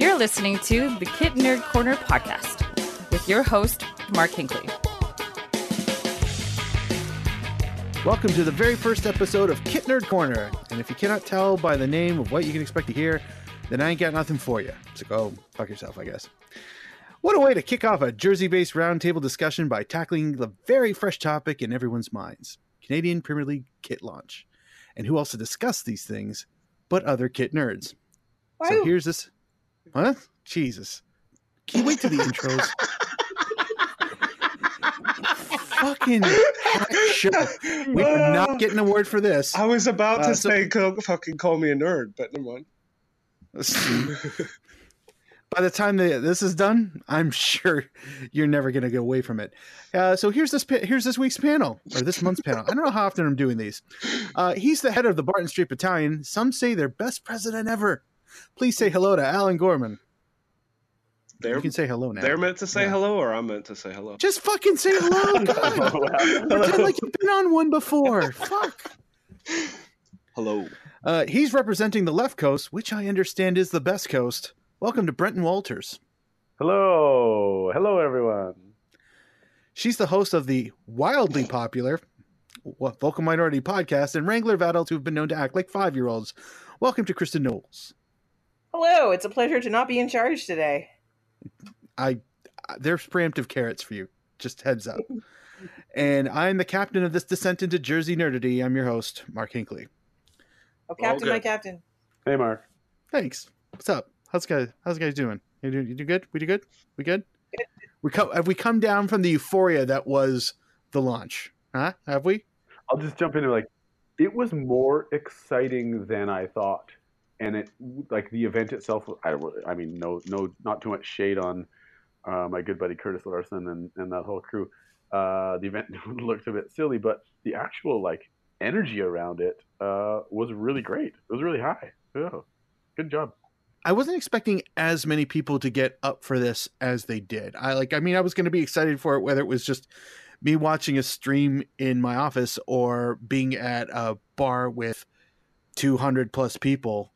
You're listening to the Kit Nerd Corner podcast with your host, Mark Hinkley. Welcome to the very first episode of Kit Nerd Corner. And if you cannot tell by the name of what you can expect to hear, then I ain't got nothing for you. So go fuck yourself, I guess. What a way to kick off a Jersey based roundtable discussion by tackling the very fresh topic in everyone's minds Canadian Premier League kit launch. And who else to discuss these things but other kit nerds? So here's this. What? Jesus. Can you wait to the intros? Fucking show. We are not getting an award for this. I was about to Uh, so- say, fucking call me a nerd, but never mind. By the time the, this is done, I'm sure you're never going to get away from it. Uh, so here's this here's this week's panel or this month's panel. I don't know how often I'm doing these. Uh, he's the head of the Barton Street Battalion. Some say their best president ever. Please say hello to Alan Gorman. They're, You can say hello now. they're meant to say Yeah. hello, or I'm meant to say hello. Just fucking say hello. God. Pretend like you've been on one before. Fuck. Hello. Uh, he's representing the left coast, which I understand is the best coast. Welcome to Brenton Walters. Hello, hello everyone. She's the host of the wildly popular Wo- Vocal Minority podcast and wrangler of adults who have been known to act like five year olds. Welcome to Kristen Knowles. Hello, it's a pleasure to not be in charge today. I there's preemptive carrots for you. Just heads up. and I'm the captain of this descent into Jersey nerdity. I'm your host, Mark Hinkley. Oh, Captain, good. my Captain. Hey, Mark. Thanks. What's up? How's guys? How's guys doing? You do, you do good? We do good? We good? We come have we come down from the euphoria that was the launch? Huh? Have we? I'll just jump into like it was more exciting than I thought, and it like the event itself. I, I mean, no, no, not too much shade on uh, my good buddy Curtis Larson and, and that whole crew. Uh, the event looked a bit silly, but the actual like energy around it uh, was really great. It was really high. Yeah, good job. I wasn't expecting as many people to get up for this as they did. I like I mean I was going to be excited for it whether it was just me watching a stream in my office or being at a bar with 200 plus people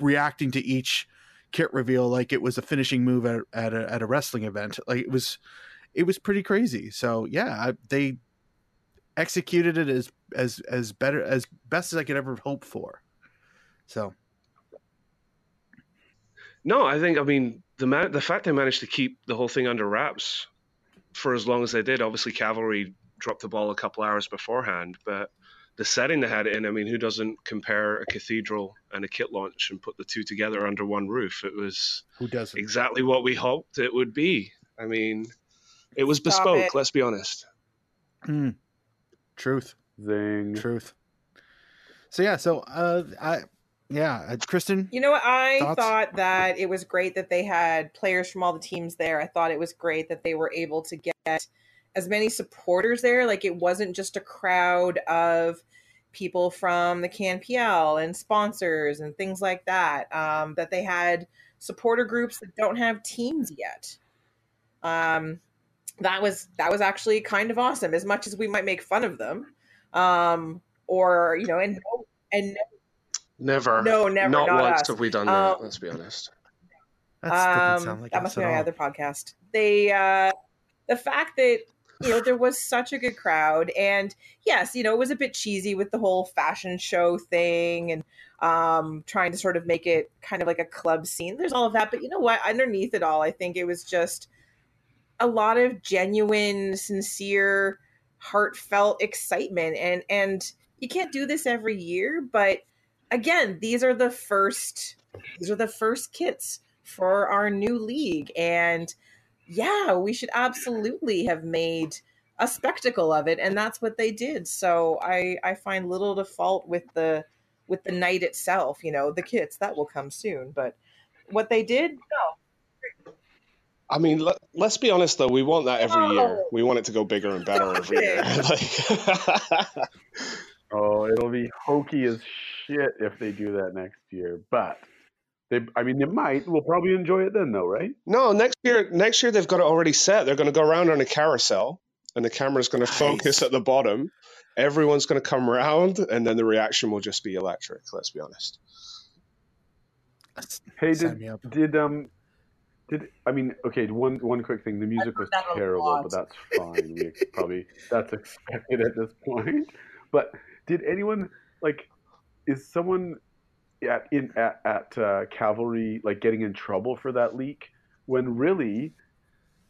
reacting to each kit reveal like it was a finishing move at, at a at a wrestling event. Like it was it was pretty crazy. So yeah, I, they executed it as as as better as best as I could ever hope for. So No, I think I mean the man, the fact they managed to keep the whole thing under wraps for as long as they did. Obviously, cavalry dropped the ball a couple hours beforehand, but the setting they had it in. I mean, who doesn't compare a cathedral and a kit launch and put the two together under one roof? It was who doesn't? exactly what we hoped it would be. I mean, it was Stop bespoke. it. Let's be honest. Hmm. Truth, Zing. truth. So yeah, so uh, I yeah, uh, Kristen. You know what? I Thoughts? thought that it was great that they had players from all the teams there. I thought it was great that they were able to get as many supporters there. Like it wasn't just a crowd of people from the CanPL and sponsors and things like that. Um, that they had supporter groups that don't have teams yet. Um, that was that was actually kind of awesome. As much as we might make fun of them, um, or you know, and and Never. No, never, Not, not once us. have we done Um, that. Let's be honest. That doesn't um, sound like that must be at my all. other podcast. They, uh, the fact that you know there was such a good crowd, and yes, you know it was a bit cheesy with the whole fashion show thing, and um, trying to sort of make it kind of like a club scene. There's all of that, but you know what? Underneath it all, I think it was just a lot of genuine, sincere, heartfelt excitement, and and you can't do this every year, but again, these are the first these are the first kits for our new league and yeah we should absolutely have made a spectacle of it and that's what they did so i i find little to fault with the with the night itself you know the kits that will come soon but what they did no I mean, let, let's be honest though. We want that every year. Oh. We want it to go bigger and better every year. Like- Oh, it'll be hokey as shit if they do that next year. But they, I mean, they might. We'll probably enjoy it then, though, right? no, next year. Next year they've got it already set. They're going to go around on a carousel, and the camera's going to Nice. focus at the bottom. Everyone's going to come around, and then the reaction will just be electric. Let's be honest. Hey, did me did um did I mean okay one one quick thing the music was terrible but that's fine we probably that's expected at this point but did anyone like is someone at in at at uh, cavalry like getting in trouble for that leak when really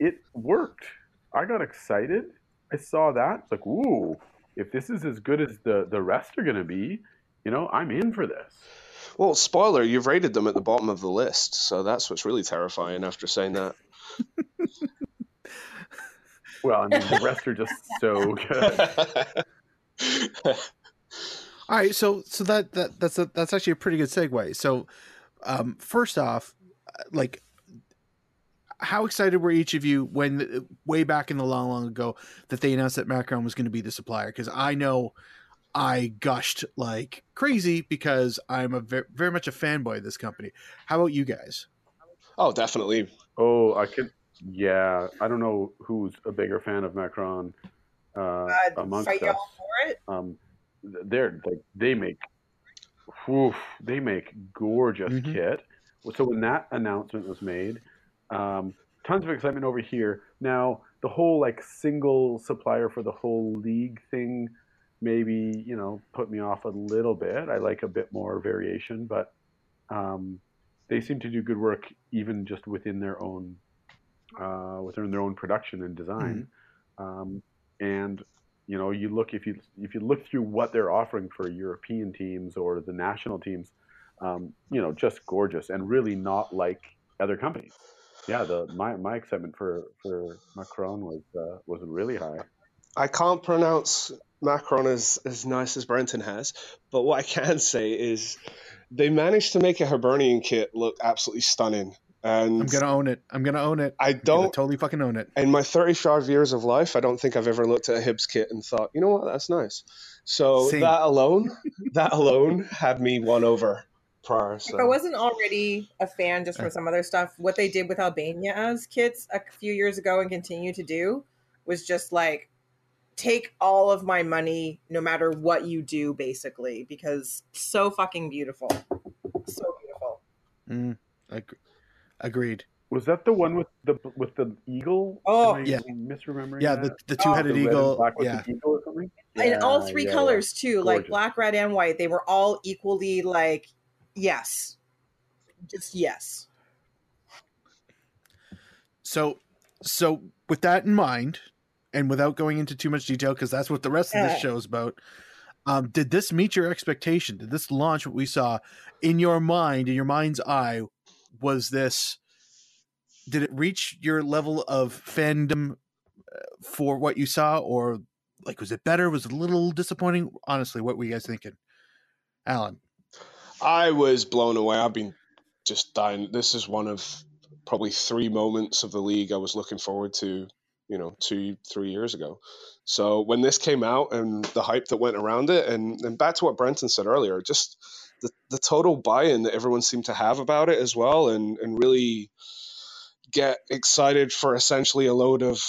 it worked I got excited I saw that it's like ooh if this is as good as the the rest are gonna be you know I'm in for this Well, spoiler, you've rated them at the bottom of the list, so that's what's really terrifying after saying that. well I mean the rest are just so good. All right, so so that that that's a, that's actually a pretty good segue. So, um, first off, uh, like, how excited were each of you when way back in the long, long ago that they announced that Macron was going to be the supplier? Because I know I gushed like crazy because I'm a very, very much a fanboy of this company. How about you guys? oh, definitely. Oh, I could. Yeah, I don't know who's a bigger fan of Macron uh, Uh, amongst fight us. y'all for it. Um, they're like they make, whew, they make gorgeous Mhm. kit. So when that announcement was made, um, tons of excitement over here. Now the whole like single supplier for the whole league thing, maybe you know put me off a little bit. I like a bit more variation, but um, they seem to do good work even just within their own uh, within their own production and design. Um, and you know, you look if you if you look through what they're offering for European teams or the national teams, um, you know, just gorgeous and really not like other companies. Yeah, the my, my excitement for for Macron was uh, was really high. I can't pronounce Macron as, as nice as Brenton has, but what I can say is they managed to make a Hibernian kit look absolutely stunning. And I'm gonna own it. I'm gonna own it. I I'm don't, totally fucking own it. in my 35 years of life, I don't think I've ever looked at a Hibs kit and thought, you know what, that's nice. So Same. that alone, that alone had me won over prior. So. If I wasn't already a fan just for some other stuff, what they did with Albania as kits a few years ago and continue to do was just like take all of my money no matter what you do, basically, because so fucking beautiful. So beautiful. Mm, ag- agreed. Was that the one with the with the eagle? Oh. Am I Yeah. misremembering. Yeah, that? the, the two-headed The red and eagle. black with Yeah, the eagle or something. and all three yeah, yeah. colors too, like black, red, and white. They were all equally like yes. Just yes. So, so with that in mind, and without going into too much detail, because that's what the rest of this show is about, um, did this meet your expectation? Did this launch what we saw in your mind, in your mind's eye? Was this? Did it reach your level of fandom uh, for what you saw, or like was it better? Was it a little disappointing? Honestly, what were you guys thinking, Alan? I was blown away. I've been just dying. This is one of probably three moments of the league I was looking forward to, you know, two, three years ago. So when this came out and the hype that went around it, and, and back to what Brenton said earlier, just the, the total buy in that everyone seemed to have about it as well, and, and really get excited for essentially a load of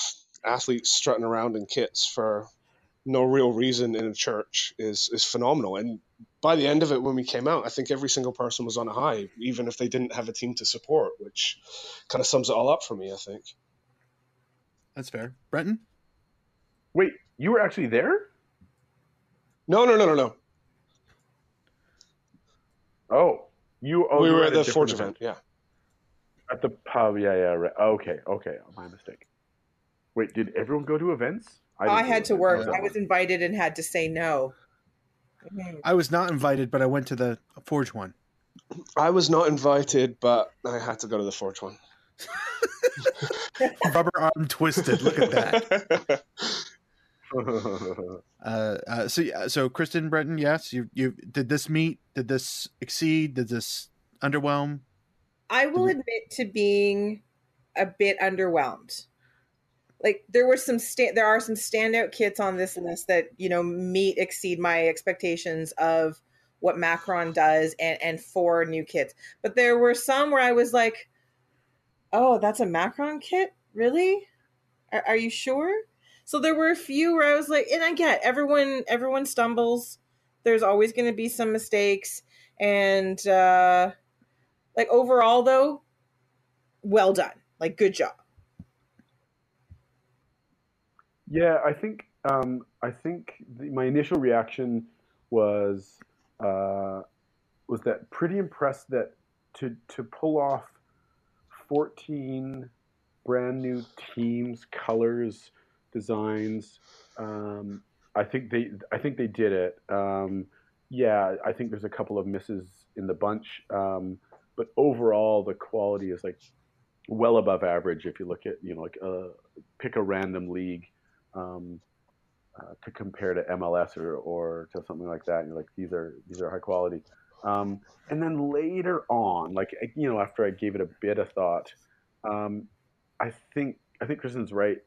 athletes strutting around in kits for no real reason in a church is is phenomenal. And by the end of it, when we came out, I think every single person was on a high, even if they didn't have a team to support, which kind of sums it all up for me, I think. That's fair, Brenton. Wait, you were actually there? No, no, no, no, no. Oh, you. Oh, we you were at the Forge event. Yeah. At the pub, yeah, yeah, right. Okay, okay, my mistake. Wait, did everyone go to events? I, didn't had to work. Oh. I was invited and had to say no. I was not invited, but I went to the Forge one. I was not invited, but I had to go to the Forge one. Rubber arm twisted. Look at that. Uh, uh, so so Kristen Brenton, yes, you you did this meet? Did this exceed? Did this underwhelm? I will admit to being a bit underwhelmed. Like there were some sta- there are some standout kits on this list that you know meet exceed my expectations of what Macron does and and four new kits. But there were some where I was like, "Oh, that's a Macron kit, really? Are, are you sure?" So there were a few where I was like, and I get everyone everyone stumbles. There's always going to be some mistakes, and uh, like overall though, well done. Like good job. Yeah, I think um, I think the, my initial reaction was uh, was that pretty impressed that to to pull off 14 brand new teams, colors, designs. Um, I think they I think they did it. Um, yeah, I think there's a couple of misses in the bunch, um, but overall the quality is like well above average. If you look at you know like uh, pick a random league um, uh, to compare to MLS or, or to something like that, and you're like these are these are high quality. Um, and then later on, like you know, after I gave it a bit of thought, um, I think I think Kristen's right.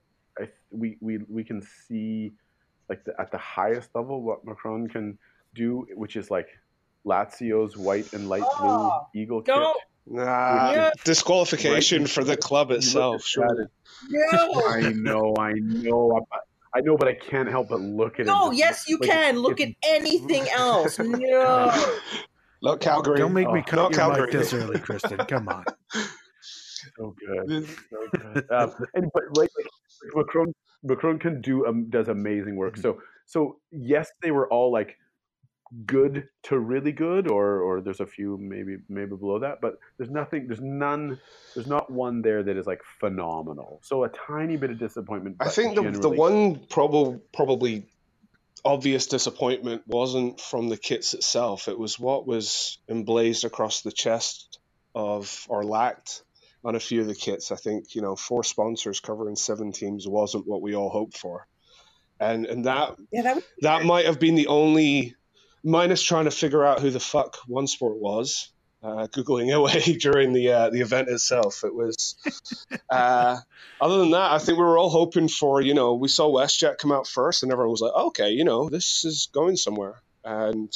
I, we, we we can see like the, at the highest level what Macron can do, which is like Lazio's white and light Oh, blue eagle no. kit. Nah, Yeah. disqualification Right. for the club itself. Sure. that, No, I know, I know, I, I know, but I can't help but look at it. no, yes, you like, can. Look at anything else. No. Look, Calgary. Don't make me Oh, cut your Calgary. mic this early, Kristen. Come on. so good. so good. Um, and but like, like Macron, Macron can do um, does amazing work. So so yes, they were all like good to really good, or or there's a few maybe maybe below that, but there's nothing. There's none. There's not one there that is like phenomenal. So a tiny bit of disappointment. I think the, the one probably probably obvious disappointment wasn't from the kits itself. It was what was emblazed across the chest of or lacked on a few of the kits. I think you know four sponsors covering seven teams wasn't what we all hoped for, and and that Yeah, that was that might have been the only minus trying to figure out who the fuck one sport was uh, googling away during the uh, the event itself. It was uh, other than that i think we were all hoping for you know we saw westjet come out first and everyone was like okay you know this is going somewhere. And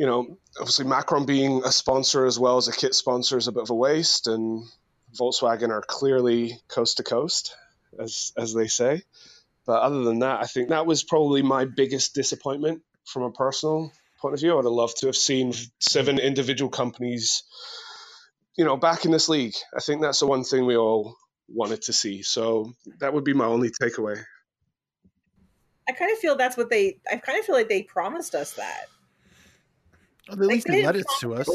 you know obviously macron being a sponsor as well as a kit sponsor is a bit of a waste and volkswagen are clearly coast to coast as as they say but other than that, I think that was probably my biggest disappointment from a personal point of view. I would have loved to have seen seven individual companies, you know, back in this league. I think that's the one thing we all wanted to see. So that would be my only takeaway. I kind of feel that's what they. I kind of feel like they promised us that. At least they they let it to us.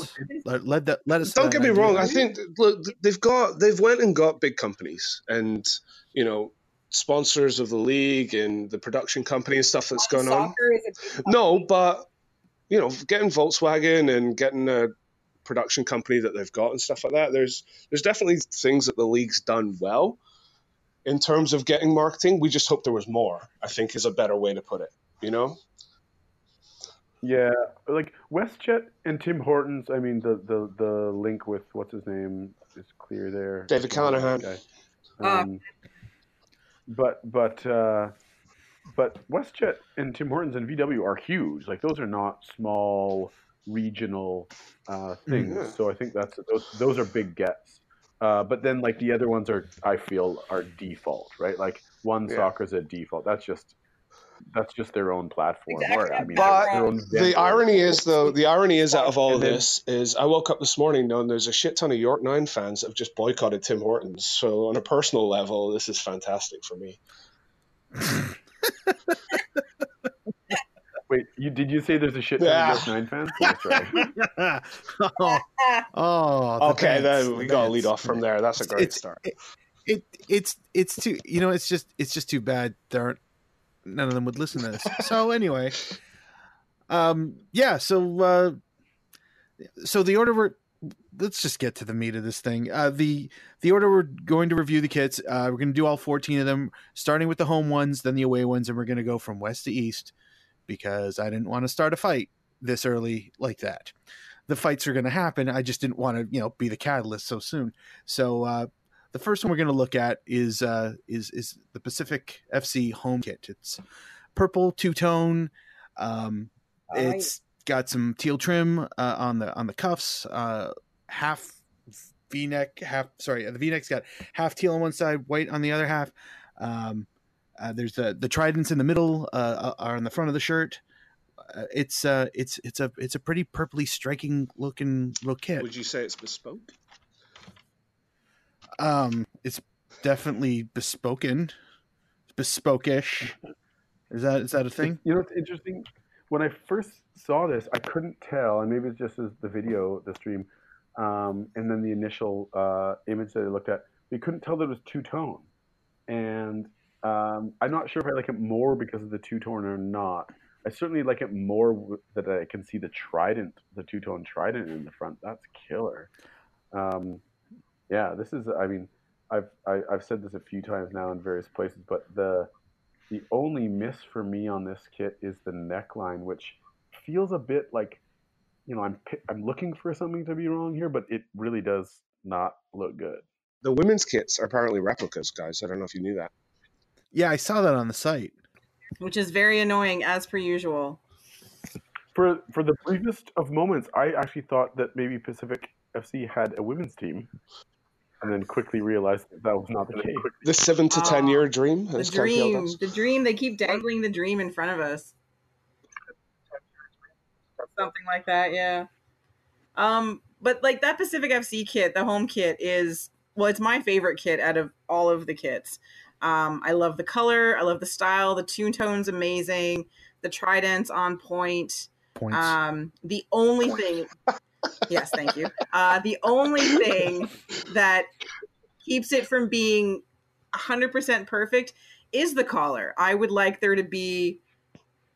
Let, let that let us. Don't get me idea. wrong. I think look, they've got they've went and got big companies and you know sponsors of the league and the production company and stuff that's going on. Soccer is a big No, but you know, getting Volkswagen and getting a production company that they've got and stuff like that. There's there's definitely things that the league's done well in terms of getting marketing. We just hope there was more. I think is a better way to put it. You know, Yeah, like WestJet and Tim Hortons. I mean, the the the link with what's his name is clear there. David Clanachan. Guy. Ah. Um, but but uh, but WestJet and Tim Hortons and VW are huge. Like those are not small regional uh, things. Mhm. So I think that's those those are big gets. Uh, but then like the other ones are I feel are default, right? Like one Yeah. soccer's a default. That's just that's just their own platform. Exactly. Or, I mean, But their own the irony is though the irony is out of all of then- this is I woke up this morning knowing there's a shit ton of York Nine fans that have just boycotted Tim Hortons. So on a personal level, this is fantastic for me. Wait, you did you say there's a shit ton Yeah. of York Nine fans? Oh, that's right. oh, oh, Okay, bets, then the we got to lead off from there. That's a great It's- start. It it's it's too you know it's just it's just too bad there aren't none of them would listen to this. So anyway, um, yeah. So uh, so the order we're let's just get to the meat of this thing. Uh, the the order we're going to review the kits. Uh, we're going to do all fourteen of them, starting with the home ones, then the away ones, and we're going to go from west to east because I didn't want to start a fight this early like that. The fights are going to happen. I just didn't want to, you know, be the catalyst so soon. So uh, the first one we're going to look at is uh, is is the Pacific FC home kit. It's purple two tone. Um, Alright. it's got some teal trim uh, on the on the cuffs. Uh, half V neck, half sorry, the V neck's got half teal on one side, white on the other half. Um, uh, there's the the tridents in the middle uh, are on the front of the shirt. uh, it's uh it's it's a it's a pretty purpley striking looking little kit. Would you say it's bespoke? Um, it's definitely bespoken, bespokish. Is that is that a thing? You know, it's interesting. When I first saw this, I couldn't tell, and maybe it's just as the video, the stream, um, and then the initial uh, image that I looked at, we couldn't tell that it was two tone. And um, I'm not sure if I like it more because of the two tone or not. I certainly like it more that I can see the trident, the two tone trident in the front. That's killer. Um, yeah, this is. I mean, I've I, I've said this a few times now in various places, but the the only miss for me on this kit is the neckline, which feels a bit like, you know, I'm I'm looking for something to be wrong here, but it really does not look good. The women's kits are apparently replicas, guys. I don't know if you knew that. Yeah, I saw that on the site. which is very annoying as per usual. For for the briefest of moments, I actually thought that maybe Pacific FC had a women's team, and then quickly realized that, that was not the case. The seven to ten Oh, year dream. The as Ken dream, the dream. They keep dangling the dream in front of us. Something like that, yeah. Um, but like that Pacific FC kit, the home kit is well, it's my favorite kit out of all of the kits. Um, I love the color, I love the style, the tune tone's amazing, the trident's on point. Points. Um, the only thing, yes, thank you. Uh, the only thing that keeps it from being 100% perfect is the collar. I would like there to be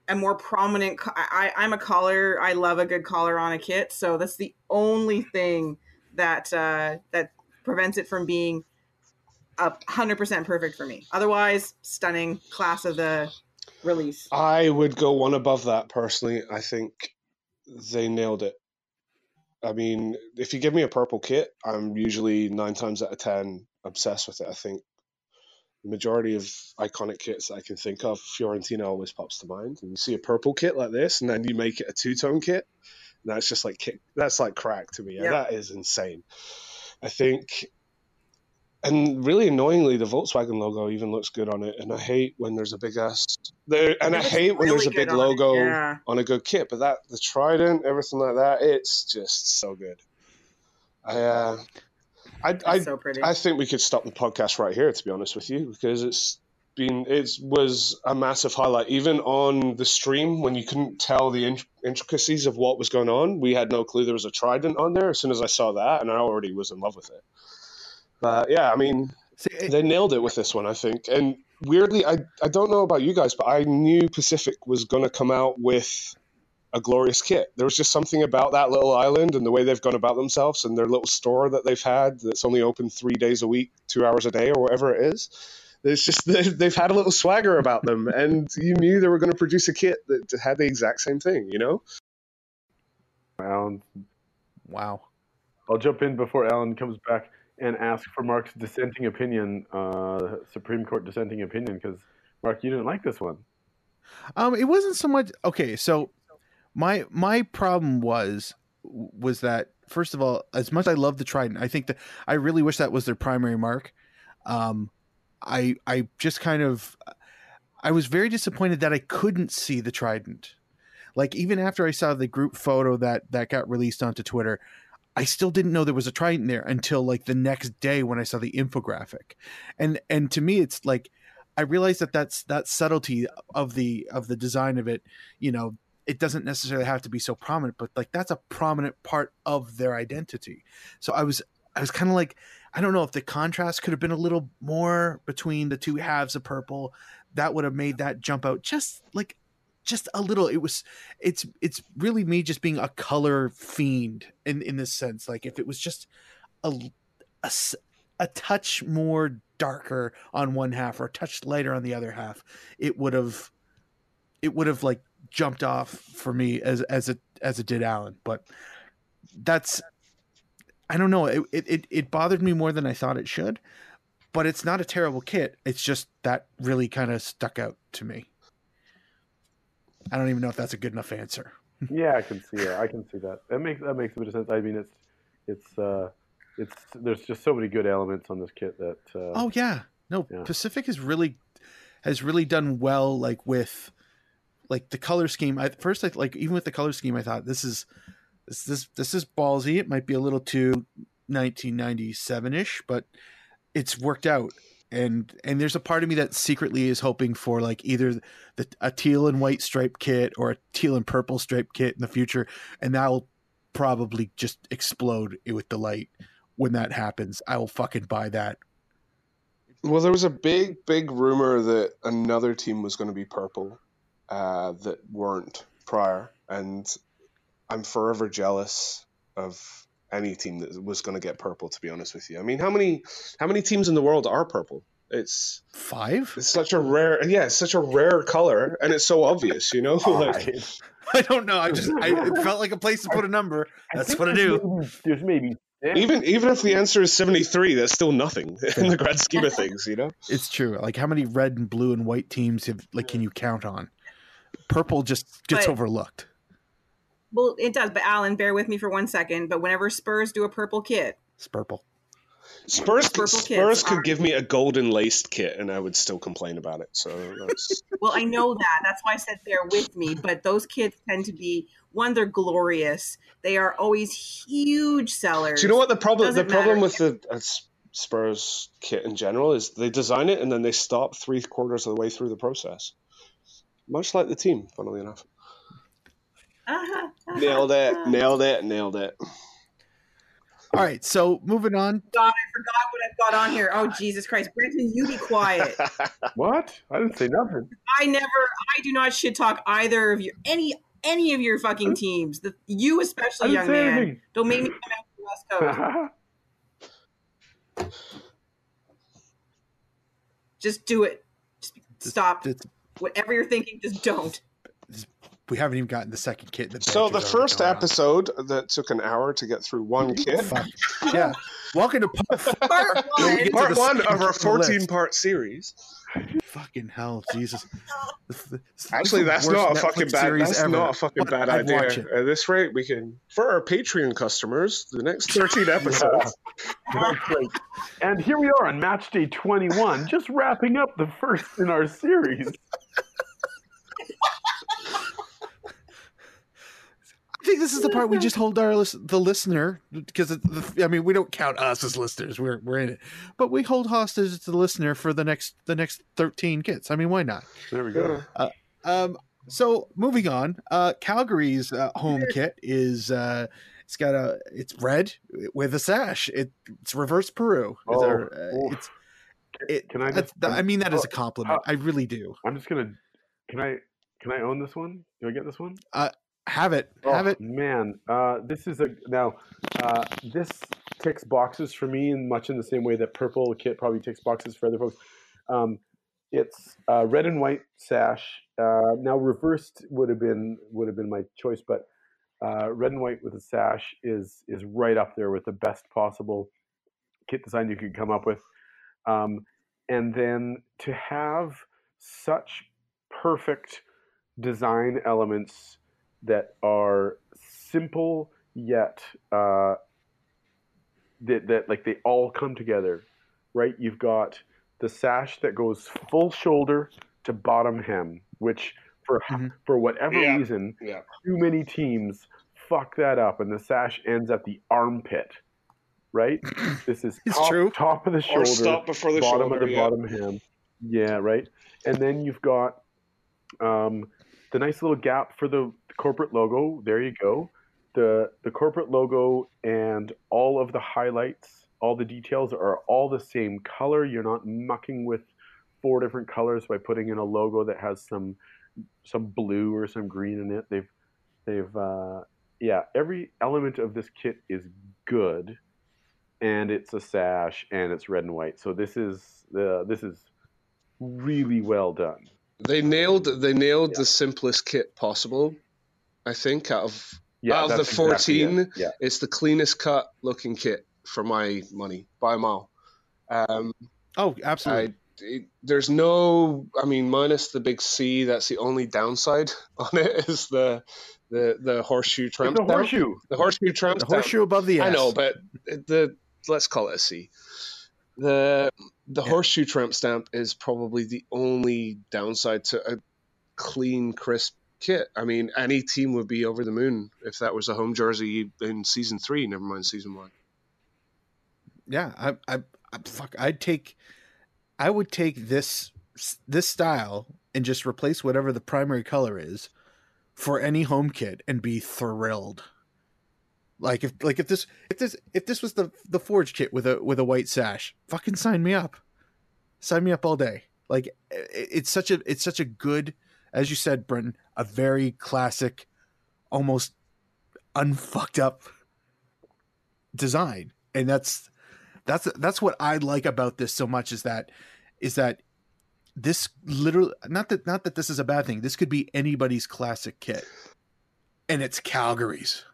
a more prominent. co- I, I'm a collar. I love a good collar on a kit, so that's the only thing that uh, that prevents it from being a 100% perfect for me. Otherwise, stunning class of the release. I would go one above that personally. I think they nailed it. I mean, if you give me a purple kit, I'm usually nine times out of ten obsessed with it. I think the majority of iconic kits I can think of, Fiorentina always pops to mind. And you see a purple kit like this, and then you make it a two tone kit. And that's just like that's like crack to me. Yeah. That is insane. I think, and really annoyingly, the Volkswagen logo even looks good on it. And I hate when there's a big ass there, and I hate when there's a big on logo yeah. on a good kit. But that the Trident, everything like that, it's just so good. I, uh, I, I, so. I think we could stop the podcast right here, to be honest with you, because it's been it was a massive highlight. Even on the stream, when you couldn't tell the in- intricacies of what was going on, we had no clue there was a Trident on there. As soon as I saw that, and I already was in love with it. But yeah, I mean, See, it- they nailed it with this one, I think. And weirdly, I I don't know about you guys, but I knew Pacific was going to come out with a glorious kit. There was just something about that little island and the way they've gone about themselves and their little store that they've had that's only open three days a week, two hours a day, or whatever it is. There's just they've had a little swagger about them, and you knew they were going to produce a kit that had the exact same thing. You know, Alan, wow. I'll jump in before Alan comes back and ask for Mark's dissenting opinion, uh, Supreme Court dissenting opinion, because Mark, you didn't like this one. Um, it wasn't so much. Okay, so my my problem was was that first of all, as much as I love the Trident, I think that I really wish that was their primary mark. Um, I I just kind of I was very disappointed that I couldn't see the Trident. Like even after I saw the group photo that that got released onto Twitter, I still didn't know there was a Trident there until like the next day when I saw the infographic. And and to me it's like I realized that that's that subtlety of the of the design of it, you know, it doesn't necessarily have to be so prominent, but like that's a prominent part of their identity. So I was I was kind of like I don't know if the contrast could have been a little more between the two halves of purple. That would have made that jump out just like just a little. It was it's it's really me just being a color fiend in in this sense. Like if it was just a a touch more darker on one half or a touch lighter on the other half, it would have it would have like jumped off for me as as it as it did Alan. But that's I don't know. It it it bothered me more than I thought it should. But it's not a terrible kit. It's just that really kind of stuck out to me. I don't even know if that's a good enough answer. Yeah, I can see it. I can see that. That makes that makes a bit of sense. I mean, it's it's uh, it's there's just so many good elements on this kit that. Uh, Oh yeah, no. Yeah. Pacific has really has really done well, like with like the color scheme. At first, I like even with the color scheme, I thought this is this this this is ballsy. It might be a little too 1997 ish, but it's worked out. And and there's a part of me that secretly is hoping for like either the a teal and white striped kit or a teal and purple striped kit in the future, and that'll probably just explode with delight when that happens. I will fucking buy that. Well, there was a big, big rumor that another team was going to be purple uh, that weren't prior, and I'm forever jealous of any team that was going to get purple. To be honest with you, I mean, how many how many teams in the world are purple? It's Five? it's such a rare, yeah, it's such a rare color, and it's so obvious, you know. like, I don't know. I just I, it felt like a place to put a number. That's think what I do. There's maybe six. even even if the answer is 73, that's still nothing in the grand scheme of things, you know. It's true. Like how many red and blue and white teams have like can you count on? Purple just gets But- overlooked. Well, it does, but Alan, bear with me for one second. But whenever Spurs do a purple kit, It's purple. Spurs Purple Spurs could are- give me a golden laced kit, and I would still complain about it. So that's well, I know that. That's why I said bear with me. But those kits tend to be one, they're glorious. They are always huge sellers. Do you know what the problem? The problem matter. with the uh, Spurs kit in general is they design it and then they stop three quarters of the way through the process. Much like the team, funnily enough. Uh-huh, nailed uh-huh, it! Uh-huh. Nailed it! Nailed it! All right, so moving on. God, I forgot what I've got on here. Oh Jesus Christ, Brenton, you be quiet. What? I didn't say nothing. I never, I do not shit talk either of your any any of your fucking teams. The, you especially, young man. anything. Don't make me come out to the West Coast. Just do it. Just stop. It's, Whatever you're thinking, just don't. We haven't even gotten the second kit. The so the first going on. episode that took an hour to get through one kit. Yeah. Welcome to part, Part we one. get to Part the of our kit on the list. 14 part series. Fucking hell, Jesus. Actually, that's not a Netflix fucking bad. series That's ever. not a fucking But bad I'd idea. At this rate, we can for our Patreon customers, the next 13 episodes. That's. And here we are on match day 21, just wrapping up the first in our series. I think this is the part we just hold our lis- the listener because I mean we don't count us as listeners we're we're in it but we hold hostage to the listener for the next the next 13 kits I mean why not There we go. um so moving on uh Calgary's uh, home kit is uh it's got a it's red with a sash it, it's reverse Peru Is Oh, there, uh, it's it, Can I just- I mean that as a oh, compliment uh, I really do I'm just gonna. Can I? Can I own this one? Do I get this one? Have it have oh, it Man, uh, this is a now. Uh, this ticks boxes for me, in much in the same way that purple kit probably ticks boxes for other folks. Um, it's uh, red and white sash. Uh, now reversed would have been would have been my choice, but uh, red and white with a sash is is right up there with the best possible kit design you could come up with. Um, and then to have such perfect design elements that are simple yet uh, that that like they all come together, right? You've got the sash that goes full shoulder to bottom hem, which for Mhm. for whatever Yeah. reason, Yeah. too many teams fuck that up, and the sash ends at the armpit, right? This is It's top, true. top of the shoulder, Or shoulder, stop before the bottom shoulder. of the yeah. bottom hem. Yeah, right. And then you've got um, the nice little gap for the corporate logo. There you go. The the corporate logo and all of the highlights, all the details are all the same color. You're not mucking with four different colors by putting in a logo that has some some blue or some green in it. They've they've uh, yeah, every element of this kit is good, and it's a sash and it's red and white. So this is the this is really well done. They nailed. They nailed the simplest kit possible. I think out of Yeah, Out of that's the exactly it. 14, yeah, it's the cleanest cut looking kit for my money by a mile. Um, oh absolutely I, it, there's no, I mean, minus the big C. That's the only downside on it is the the the horseshoe tramp. it's a horseshoe. The horseshoe tramp. the stamp. horseshoe above the I S. know, but the let's call it a C. The the Yeah. horseshoe tramp stamp is probably the only downside to a clean, crisp kit. I mean, any team would be over the moon if that was a home jersey in season three. Never mind season one. Yeah, I, I, I fuck, I'd take, I would take this this style and just replace whatever the primary color is for any home kit and be thrilled. Like if like if this if this if this was the the forge kit with a with a white sash, fucking sign me up. Sign me up all day. Like it, it's such a it's such a good, as you said, Brenton, a very classic, almost unfucked up design, and that's that's that's what I like about this so much is that is that this literally not that not that this is a bad thing. This could be anybody's classic kit, and it's Calgary's.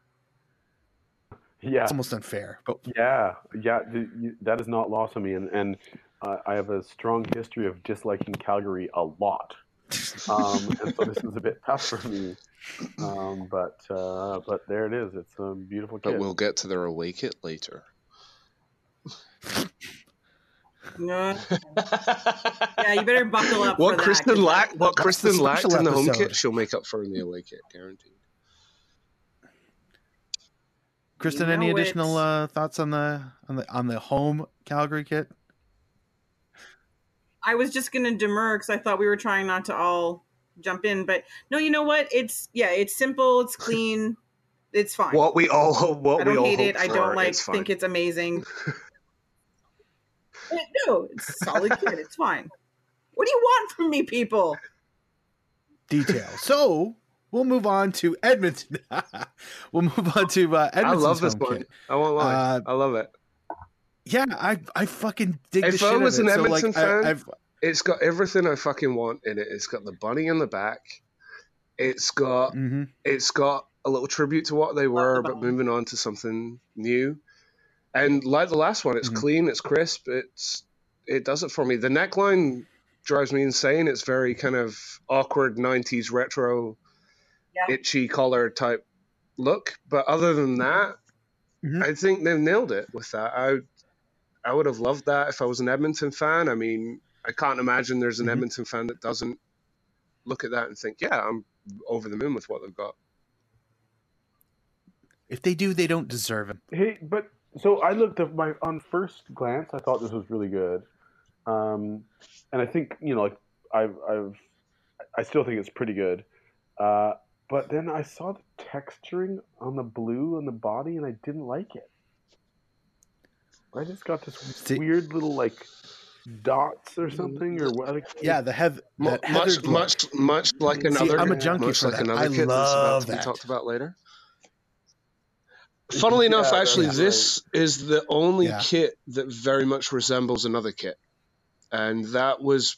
Yeah, It's almost unfair, but yeah, yeah. th- you- That is not lost on me, and and uh, I have a strong history of disliking Calgary a lot. Um, and so this is a bit tough for me. Um, but uh, but there it is. It's a beautiful But kit. we'll get to their away kit later. Yeah, yeah, you better buckle up. what for Kristen that, 'cause lacked, what Kristen lacked in the home kit, she'll make up for in the away kit, guaranteed. Kristen, You any additional uh, thoughts on the on the on the home Calgary kit? I was just gonna demur because I thought we were trying not to all jump in, but no, you know what? It's yeah, it's simple, it's clean, it's fine. What we all hope, what I we don't all hate it. hope I don't like it's think it's amazing. No, it's solid kit. It's fine. What do you want from me, people? Detail. so we'll move on to Edmonton. we'll move on to uh, I love this one. kit. I won't lie. Uh, I love it. Yeah, I I fucking dig If I was an it. So, like, Edmonton I- fan- I've- It's got everything I fucking want in it. It's got the bunny in the back. It's got mhm. it's got a little tribute to what they were, but moving on to something new. And like the last one, it's Mhm. clean, it's crisp, it's it does it for me. The neckline drives me insane. It's very kind of awkward '90s retro, Yeah. itchy collar type look. But other than that, Mhm. I think they've nailed it with that. I I would have loved that if I was an Edmonton fan. I mean, I can't imagine there's an Mhm. Edmonton fan that doesn't look at that and think, yeah, I'm over the moon with what they've got. If they do, they don't deserve it. Hey, but so I looked at my on first glance. I thought this was really good, um, and I think you know, like I've, I've, I still think it's pretty good. Uh, but then I saw the texturing on the blue on the body, and I didn't like it. I just got this See- weird little like dots or mm, something, or what? Yeah, the heath, Mu- much, heathered much, much like See, another. I'm a junkie much for like that. another I kid that's about love to be that. talked about later. Funnily enough, Yeah, actually, that's this is the only Yeah. kit that very much resembles another kit, and that was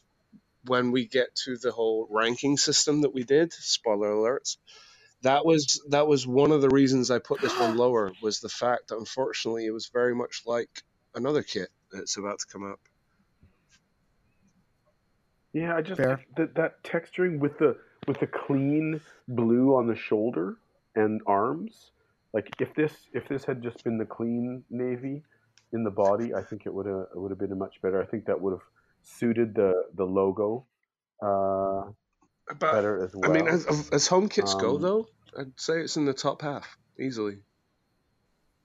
when we get to the whole ranking system that we did. Spoiler alerts. That was that was one of the reasons I put this one lower was the fact that unfortunately it was very much like another kit that's about to come up. Yeah, I just Fair. that that texturing with the with the clean blue on the shoulder and arms. Like if this if this had just been the clean navy in the body, I think it would have it would have been much better. I think that would have suited the the logo uh, But better as well. I mean, as, as home kits go, Um, though, I'd say it's in the top half easily.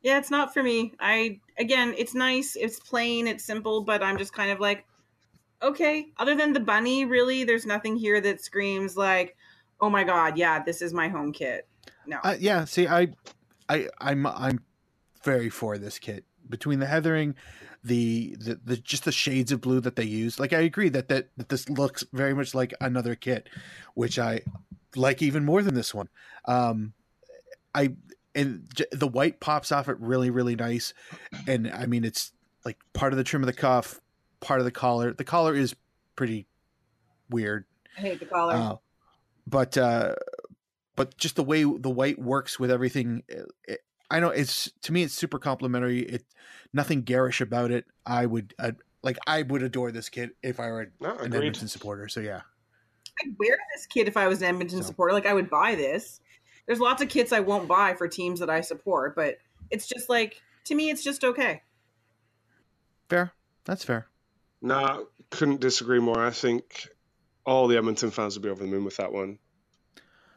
Yeah, it's not for me. I again, it's nice, it's plain, it's simple, but I'm just kind of like, okay. Other than the bunny, really, there's nothing here that screams like, oh my god, yeah, this is my home kit. No, Uh, yeah, see, I, I, I'm, I'm very for this kit. Between the heathering, the, the, the, just the shades of blue that they use. Like, I agree that that, that this looks very much like another kit, which I like even more than this one. Um, I and j- the white pops off it really, really nice, and I mean it's like part of the trim of the cuff, part of the collar. The collar is pretty weird. I hate the collar. Uh, but uh, but just the way the white works with everything, it, I know it's to me it's super complimentary. It nothing garish about it. I would i like I would adore this kid if I were No, an. Edmonton supporter. So yeah, I'd wear this kit if I was an Edmonton So- supporter. Like I would buy this. There's lots of kits I won't buy for teams that I support, but it's just like to me, it's just okay. fair. That's fair. No, couldn't disagree more. I think all the Edmonton fans would be over the moon with that one.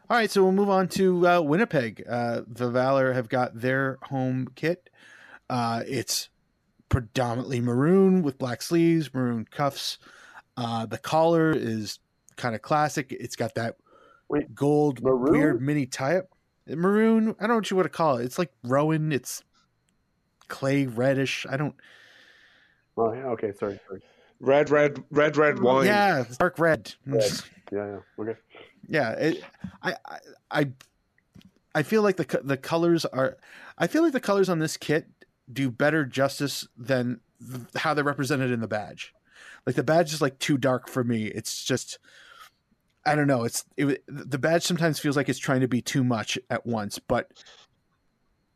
All right, so we'll move on to uh, Winnipeg. Uh, the Valour have got their home kit. Uh, it's predominantly maroon with black sleeves, maroon cuffs. Uh, the collar is kind of classic. It's got that Wait, gold maroon? weird mini tie up. Maroon. I don't know what you want to call it. It's like rowan. It's clay reddish. I don't. Oh, yeah, okay, sorry, sorry. Red, red, red, red wine. Yeah, dark red. Red. Yeah, yeah, okay. Yeah it, I, I i feel like the the colors are i feel like the colors on this kit do better justice than th- how they're represented in the badge. Like the badge is like too dark for me. It's just i don't know. It's it, the badge sometimes feels like it's trying to be too much at once but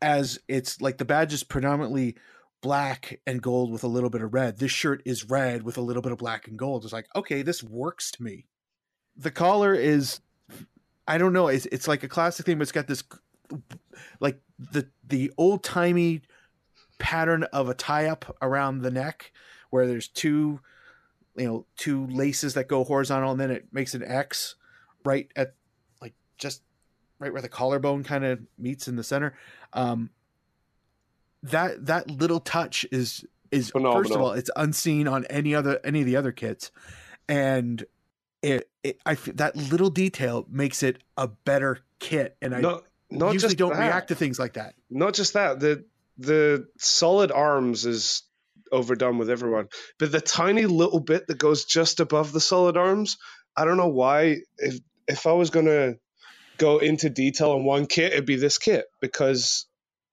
as it's like the badge is predominantly black and gold with a little bit of red this shirt is red with a little bit of black and gold. It's like okay this works to me the collar is I don't know. It's it's like a classic thing, but it's got this like the the old timey pattern of a tie up around the neck, where there's two you know two laces that go horizontal, and then it makes an X right at like just right where the collarbone kind of meets in the center. Um, that that little touch is is first of all it's unseen on any other any of the other kits, and it, it I that little detail makes it a better kit, and I Not, not usually just don't that. react to things like that. Not just that. The the solid arms is overdone with everyone, but the tiny little bit that goes just above the solid arms. I don't know why. If if I was gonna go into detail on one kit, it'd be this kit because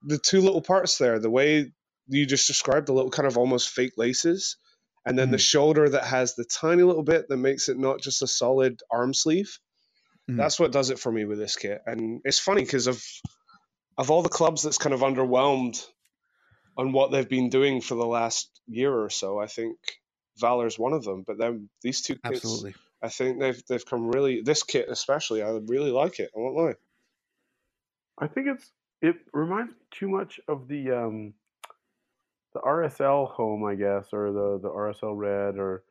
the two little parts there, the way you just described, the little kind of almost fake laces, and then the Mhm. shoulder that has the tiny little bit that makes it not just a solid arm sleeve. Mhm. That's what does it for me with this kit, and it's funny because of of all the clubs that's kind of underwhelmed on what they've been doing for the last year or so. I think Valour's one of them, but then these two kits, Absolutely. I think they've they've come really. This kit especially, I really like it. I won't lie. I think it's it reminds me too much of the um the RSL home, I guess, or the the RSL red or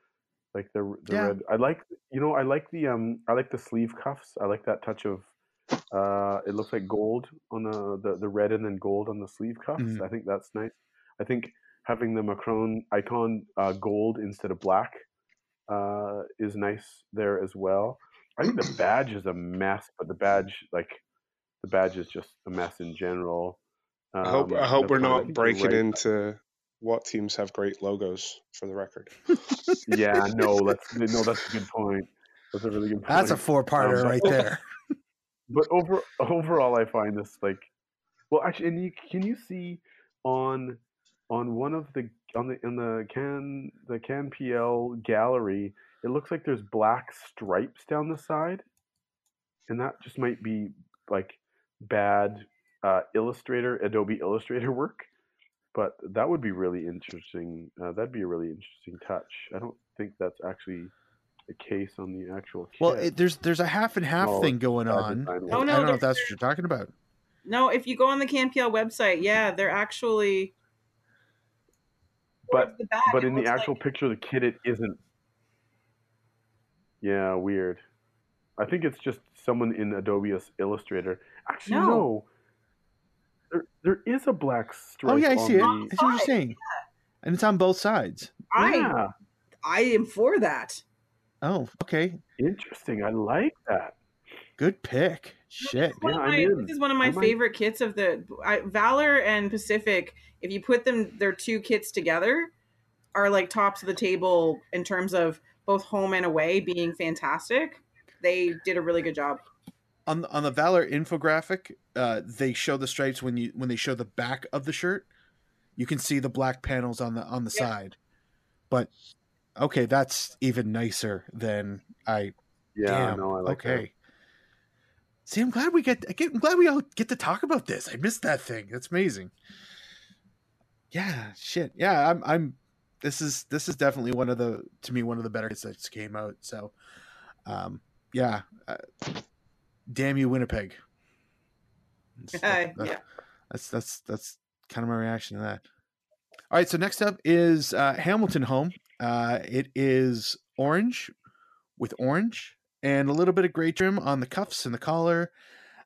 like the the Yeah. red. I like you know I like the um I like the sleeve cuffs. I like that touch of uh it looks like gold on the the, the red and then gold on the sleeve cuffs. Mhm. I think that's nice. I think having the Macron icon uh, gold instead of black uh, is nice there as well. I think the badge is a mess, but the badge like the badge is just a mess in general. I hope Um, I hope we're not breaking right. into what teams have great logos for the record. Yeah, no, that's no, that's a good point. That's a really good point. That's a four parter Um, right there. but over overall, I find this like, well, actually, and you can you see on on one of the on the in the can the CanPL gallery, it looks like there's black stripes down the side, and that just might be like bad uh, Illustrator Adobe Illustrator work. But that would be really interesting. Uh, that'd be a really interesting touch. I don't think that's actually the case on the actual. Well, it, there's there's a half and half No, thing going on. Oh, no, I don't know if that's what you're talking about. No, if you go on the CanPL website, yeah, they're actually. But- the back, but in the actual like- picture of the kid, it isn't. Yeah, weird. I think it's just someone in Adobe Is- Illustrator. Actually, No. no. There, there is a black stripe. Oh yeah, I see it. the- I see what you're side, saying. And it's on both sides. I Yeah, I am for that. Oh, okay. interesting. I like that. Good pick. Shit. One Yeah, of my- This is one of my I might- favorite kits of the I, Valour and Pacific. If you put them, their two kits together, are like tops of the table in terms of both home and away being fantastic. They did a really good job. On the, on the Valour infographic, uh, they show the stripes when you when they show the back of the shirt. You can see the black panels on the on the Yeah. side. But okay, that's even nicer than I Yeah, Damn. no, I like okay. See, I'm glad we get. I get- I'm glad we all get to talk about this. I missed that thing. That's amazing. Yeah, shit. Yeah, I'm. I'm. This is this is definitely one of the to me one of the better hits that just came out. So, um, yeah. Uh, damn you, Winnipeg. That's, Uh, that- yeah. that's that's that's kind of my reaction to that. All right, so next up is uh, Hamilton home. Uh, it is orange with orange, and a little bit of gray trim on the cuffs and the collar.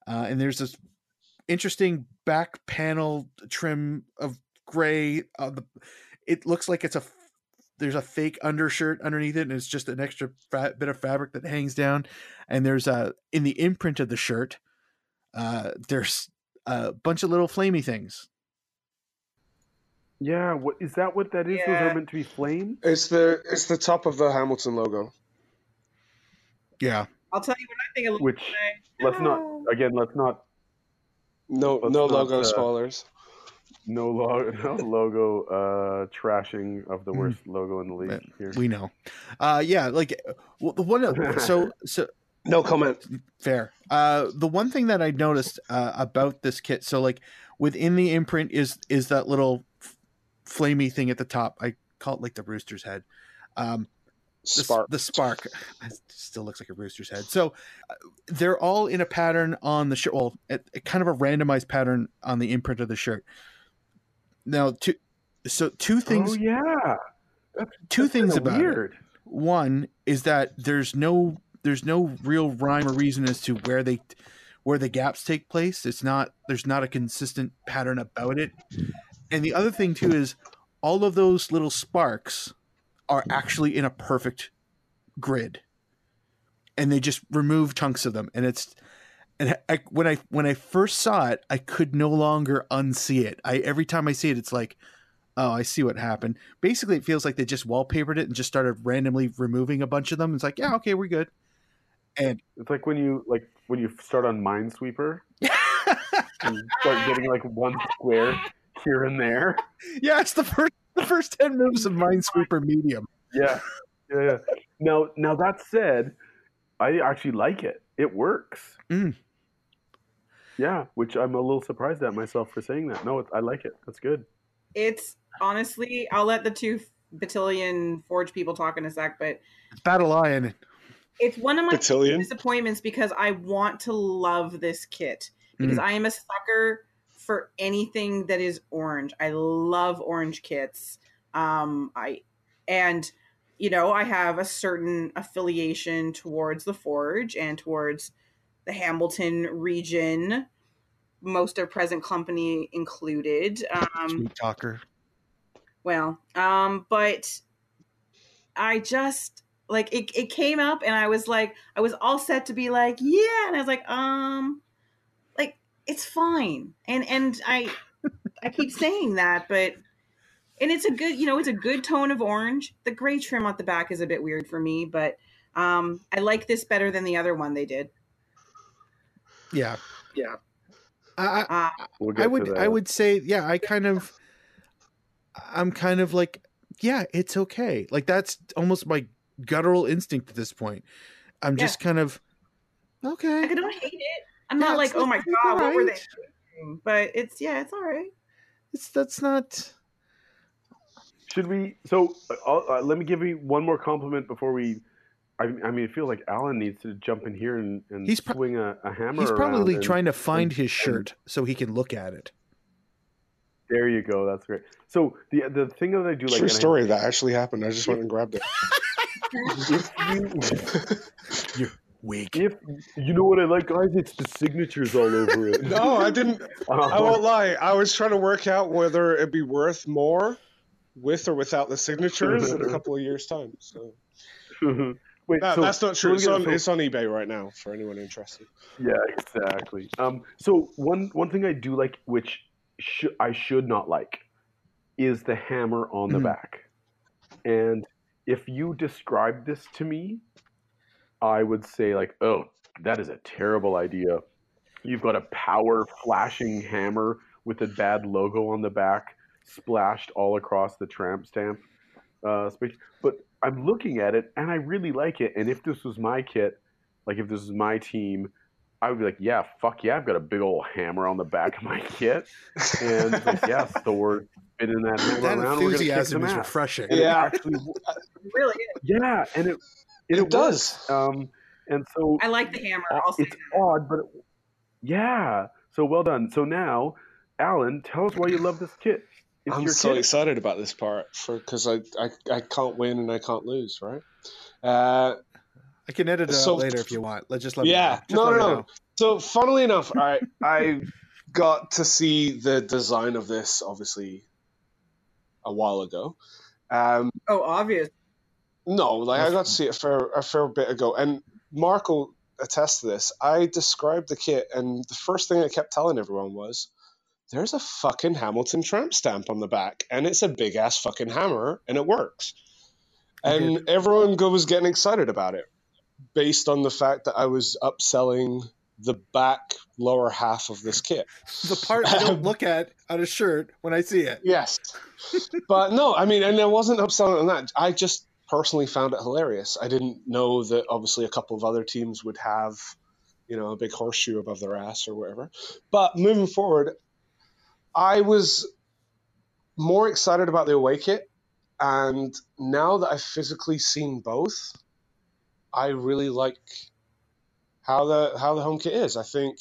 Uh, and there's this interesting back panel trim of gray. Uh, the, it looks like it's a there's a fake undershirt underneath it, and it's just an extra fa- bit of fabric that hangs down. And there's a in the imprint of the shirt, uh, there's a bunch of little flamey things. Yeah, what is that? What that is? Those are meant to be flame It's the it's the top of the Hamilton logo. Yeah, I'll tell you what I think it looks Which like. let's not again. Let's not No Let's no not, logo uh, spoilers. No, lo- no logo uh, trashing of the Mm. worst logo in the league here. we know. Uh, yeah, like the one. So so No comment. fair. Uh, the one thing that I noticed uh, about this kit, so like within the imprint is is that little f- flamey thing at the top. I call it like the rooster's head. Um, the, Spark. the spark still looks like a rooster's head. So uh, they're all in a pattern on the shirt. Well, it, it kind of a randomized pattern on the imprint of the shirt. Now, two so two oh, things. Oh yeah, two That's things about it. weird. One is that there's no there's no real rhyme or reason as to where they where the gaps take place. It's not there's not a consistent pattern about it. And the other thing too is all of those little sparks are actually in a perfect grid. And they just remove chunks of them and it's and I, when I when I first saw it, I could no longer unsee it. I every time I see it, it's like, oh, I see what happened. Basically, it feels like they just wallpapered it and just started randomly removing a bunch of them. It's like, yeah, okay, we're good. And It's like when you like when you start on Minesweeper and start getting like one square here and there. yeah, it's the first the first ten moves of Minesweeper Medium. Yeah, yeah. yeah. Now, now that said, I actually like it. It works. Mm. Yeah, which I'm a little surprised at myself for saying that. No, it, I like it. That's good. It's honestly, I'll let the two battalion forge people talk in a sec, but It's Battle Lion. it's one of my Battalion. disappointments because I want to love this kit because Mm. I am a sucker for anything that is orange. I love orange kits. Um, I and you know I have a certain affiliation towards the Forge and towards the Hamilton region, most of present company included. Um, Sweet talker. well, um, but I just like it, it came up and I was like I was all set to be like, yeah, and I was like, um like it's fine. And and I I keep saying that, but and it's a good, you know, it's a good tone of orange. The gray trim at the back is a bit weird for me, but um I like this better than the other one they did. Yeah. Yeah. I, I, Uh, We'll I would. I would say yeah, I kind of I'm kind of like yeah, it's okay. Like that's almost my guttural instinct at this point. I'm Yeah. just kind of okay. I don't hate it. I'm Yeah, not like, it's- oh my it's god, what were they doing? But it's yeah, it's all right. It's that's not Should we? So uh, uh, let me give you one more compliment before we. I, I mean, I feel like Alan needs to jump in here and, and He's pro- swing a, a hammer. He's probably and- trying to find his and- shirt so he can look at it. There you go. That's great. So the the thing that I do like True and I- story. That actually happened. I just went and grabbed it. if you Weak. if you know what I like, guys, it's the signatures all over it. no, I didn't. I uh-huh. won't lie. I was trying to work out whether it'd be worth more with or without the signatures in a couple of years' time. So Wait, that, so- that's not so true. It's on, so- it's on eBay right now for anyone interested. Yeah, exactly. Um, so one one thing I do like, which sh- I should not like, is the hammer on the Mhm. back. And if you describe this to me, I would say like, oh, that is a terrible idea. You've got a power flashing hammer with a bad logo on the back, splashed all across the tramp stamp uh, space. But I'm looking at it and I really like it. And if this was my kit, like if this was my team, I would be like, yeah, fuck yeah, I've got a big old hammer on the back of my kit. And it's like, yeah, Thor spinning that hammer That around. we're enthusiasm is ass. refreshing. And it Yeah. actually, really is. yeah, and it It, it, does. Um, and so I like the hammer. I'll say it's odd, but it, yeah. So well done. So now, Alan, tell us why you love this kit. It's I'm so kit. excited about this part for because I, I I can't win and I can't lose, right? Uh, I can edit it So- out later if you want. Let's just let me Yeah. know. Just No, let no, me no. So, funnily enough, I I got to see the design of this obviously a while ago. Um, Oh, obvious. no, like I got to see it a fair a fair bit ago, and Mark will attest to this. I described the kit, and the first thing I kept telling everyone was, "There's a fucking Hamilton tramp stamp on the back, and it's a big ass fucking hammer, and it works." And everyone was getting excited about it, based on the fact that I was upselling the back lower half of this kit. The part I don't look at on a shirt when I see it. Yes. but no, I mean, and I wasn't upselling on that. I just personally found it hilarious. I didn't know that obviously a couple of other teams would have, you know, a big horseshoe above their ass or whatever. But moving forward, I was more excited about the away kit. And now that I've physically seen both, I really like how the how the home kit is. I think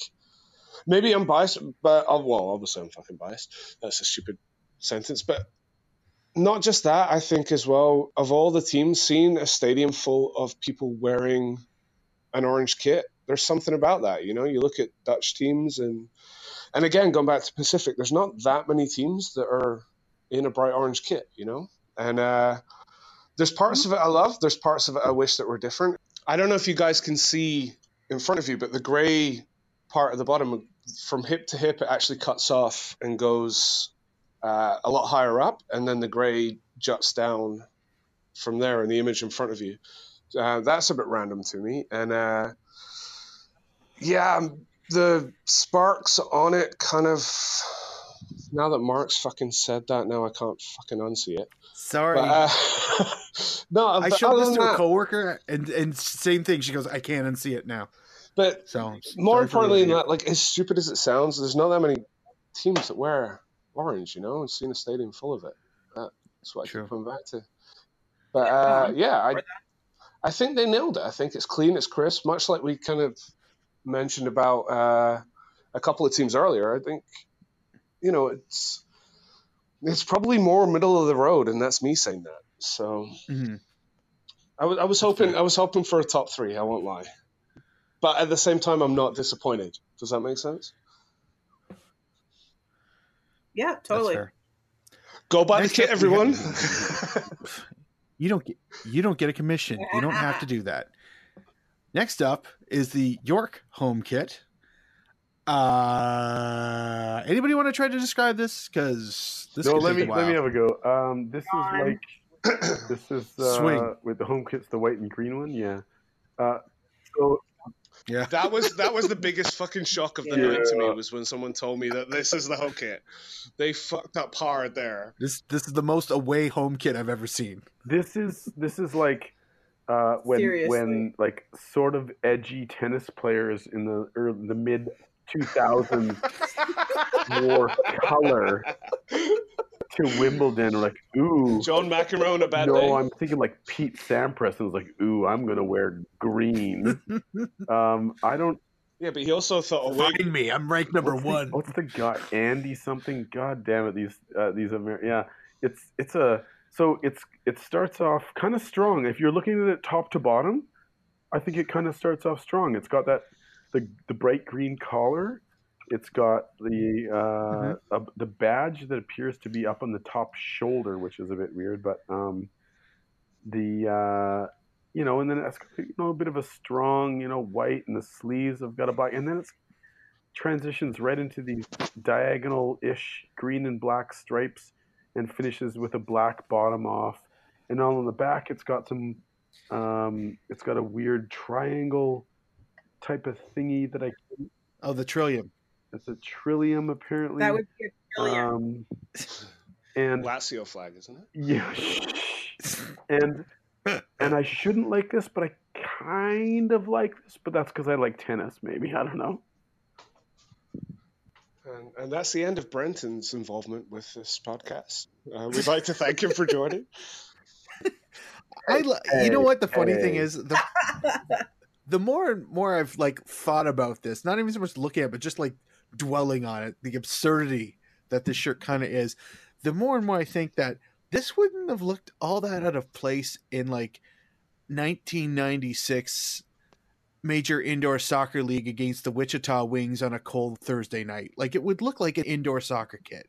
maybe I'm biased, but oh, well, obviously I'm fucking biased. That's a stupid sentence, but not just that. I think as well of all the teams, seeing a stadium full of people wearing an orange kit, there's something about that. You know, you look at Dutch teams and and again going back to Pacific, there's not that many teams that are in a bright orange kit. You know, and uh, there's parts of it I love. There's parts of it I wish that were different. I don't know if you guys can see in front of you, but the grey part at the bottom, from hip to hip, it actually cuts off and goes uh, a lot higher up, and then the grey juts down from there in the image in front of you. Uh, that's a bit random to me, and uh, yeah, um, the sparks on it kind of. Now that Mark's fucking said that, now I can't fucking unsee it. Sorry. But, uh, no, I but showed this than to a coworker, and and same thing. She goes, "I can't unsee it now." But So more importantly than that, like as stupid as it sounds, there's not that many teams that wear orange, you know, and seeing a stadium full of it. That's what I True. keep coming back to. But uh, yeah, I, I think they nailed it. I think it's clean, it's crisp, much like we kind of mentioned about uh, a couple of teams earlier. I think, you know, it's it's probably more middle of the road, and that's me saying that. So Mhm. I was, I was hoping I was hoping for a top three. I won't lie, but at the same time, I'm not disappointed. Does that make sense? Yeah, totally. Go buy the kit, everyone. You don't get you don't get a commission. You don't have to do that. Next up is the York home kit. Uh, anybody want to try to describe this? Because this no, let me let me have a go. Um, this is like this is uh, Swing. with the home kits, the white and green one. Yeah. Uh, so Yeah, that was that was the biggest fucking shock of the Yeah. night to me was when someone told me that this is the home kit. They fucked up hard there. this this is the most away home kit I've ever seen. this is this is like uh, when Seriously. when like sort of edgy tennis players in the early, the mid 2000s wore color to Wimbledon. Or like, ooh, John McEnroe on a bad no, day. I'm thinking like Pete Sampras and was like, ooh, I'm gonna wear green. um, I don't. Yeah, but he also thought a wig. Find me. I'm ranked number what's the- one. what's the guy? Andy something. God damn it! These uh, these Amer- yeah. It's it's a so it's it starts off kind of strong. If you're looking at it top to bottom, I think it kind of starts off strong. It's got that the the bright green collar. It's got the uh, uh, the badge that appears to be up on the top shoulder, which is a bit weird. But um, the uh, you know, and then it's got, you know a bit of a strong you know white, and the sleeves have got a black, and then it's transitions right into these diagonal-ish green and black stripes, and finishes with a black bottom off. And on the back, it's got some, um, it's got a weird triangle type of thingy that I. Oh, the trillium. It's a trillium apparently. That would be a trillion. um, and Lazio flag, isn't it? yeah, and and I shouldn't like this, but I kind of like this. But that's because I like tennis. Maybe I don't know. And, and that's the end of Brenton's involvement with this podcast. Uh, we'd like to thank him for joining. I, you know what the funny thing is the the more and more I've like thought about this, not even so much looking at, it, but just like dwelling on it, the absurdity that this shirt kind of is. The more and more I think that this wouldn't have looked all that out of place in like 1996 major indoor soccer league against the Wichita Wings on a cold Thursday night. Like it would look like an indoor soccer kit.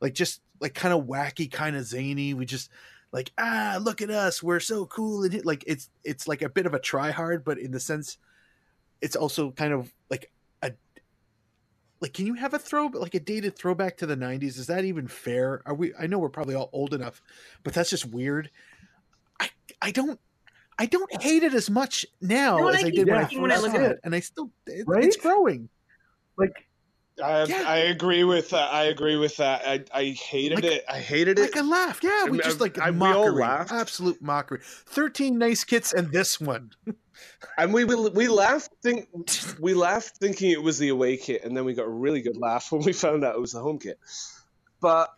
Like just like kind of wacky, kind of zany. We just like ah, look at us, we're so cool and like it's it's like a bit of a try hard, but in the sense it's also kind of like a like can you have a throw like a dated throwback to the 90s is that even fair are we i know we're probably all old enough but that's just weird i i don't i don't hate it as much now You know as I i keep did when i thinking first when saw it it? and i still it, Right? it's growing Like I, Yeah. I agree with that. I agree with that. I, I hated Like- it. I hated it. like a laugh yeah we mean, just like I- we all mockery laughed. absolute mockery 13 nice kits and this one And we we we laughed think we laughed thinking it was the away kit, and then we got a really good laugh when we found out it was the home kit. But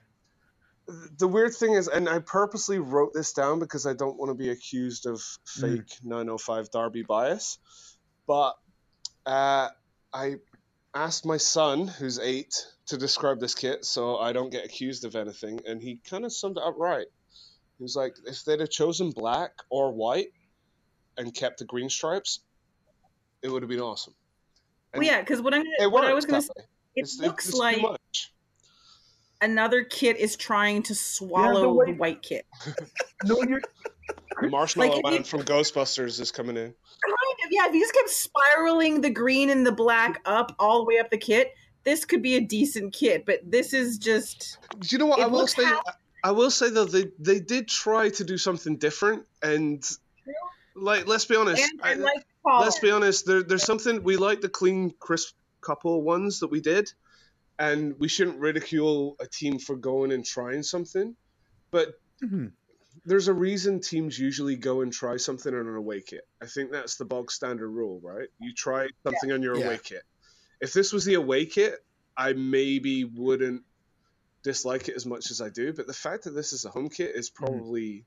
the weird thing is, and I purposely wrote this down because I don't want to be accused of fake 905 Derby bias. But uh, I asked my son, who's eight, to describe this kit so I don't get accused of anything, and he kind of summed it up right. He was like, if they'd have chosen black or white and kept the green stripes, it would have been awesome. Well, yeah, because what I'm gonna, what I was gonna say, way. it It's- looks it's like much. Another kit is trying to swallow the white- white kit. no, you're The Marshmallow like, if Man you- from Ghostbusters is coming in. Kind of, yeah. If you just kept spiraling the green and the black up all the way up the kit, this could be a decent kit. But this is just Do you know what I will say? half- I will say though they they did try to do something different, and like let's be honest, and I I- like let's be honest. There, there's something we like the clean, crisp couple ones that we did, and we shouldn't ridicule a team for going and trying something, but Mhm. there's a reason teams usually go and try something on an away kit. I think that's the bog standard rule, right? You try something on your Yeah. away kit. If this was the away kit, I maybe wouldn't dislike it as much as I do. But the fact that this is a home kit is probably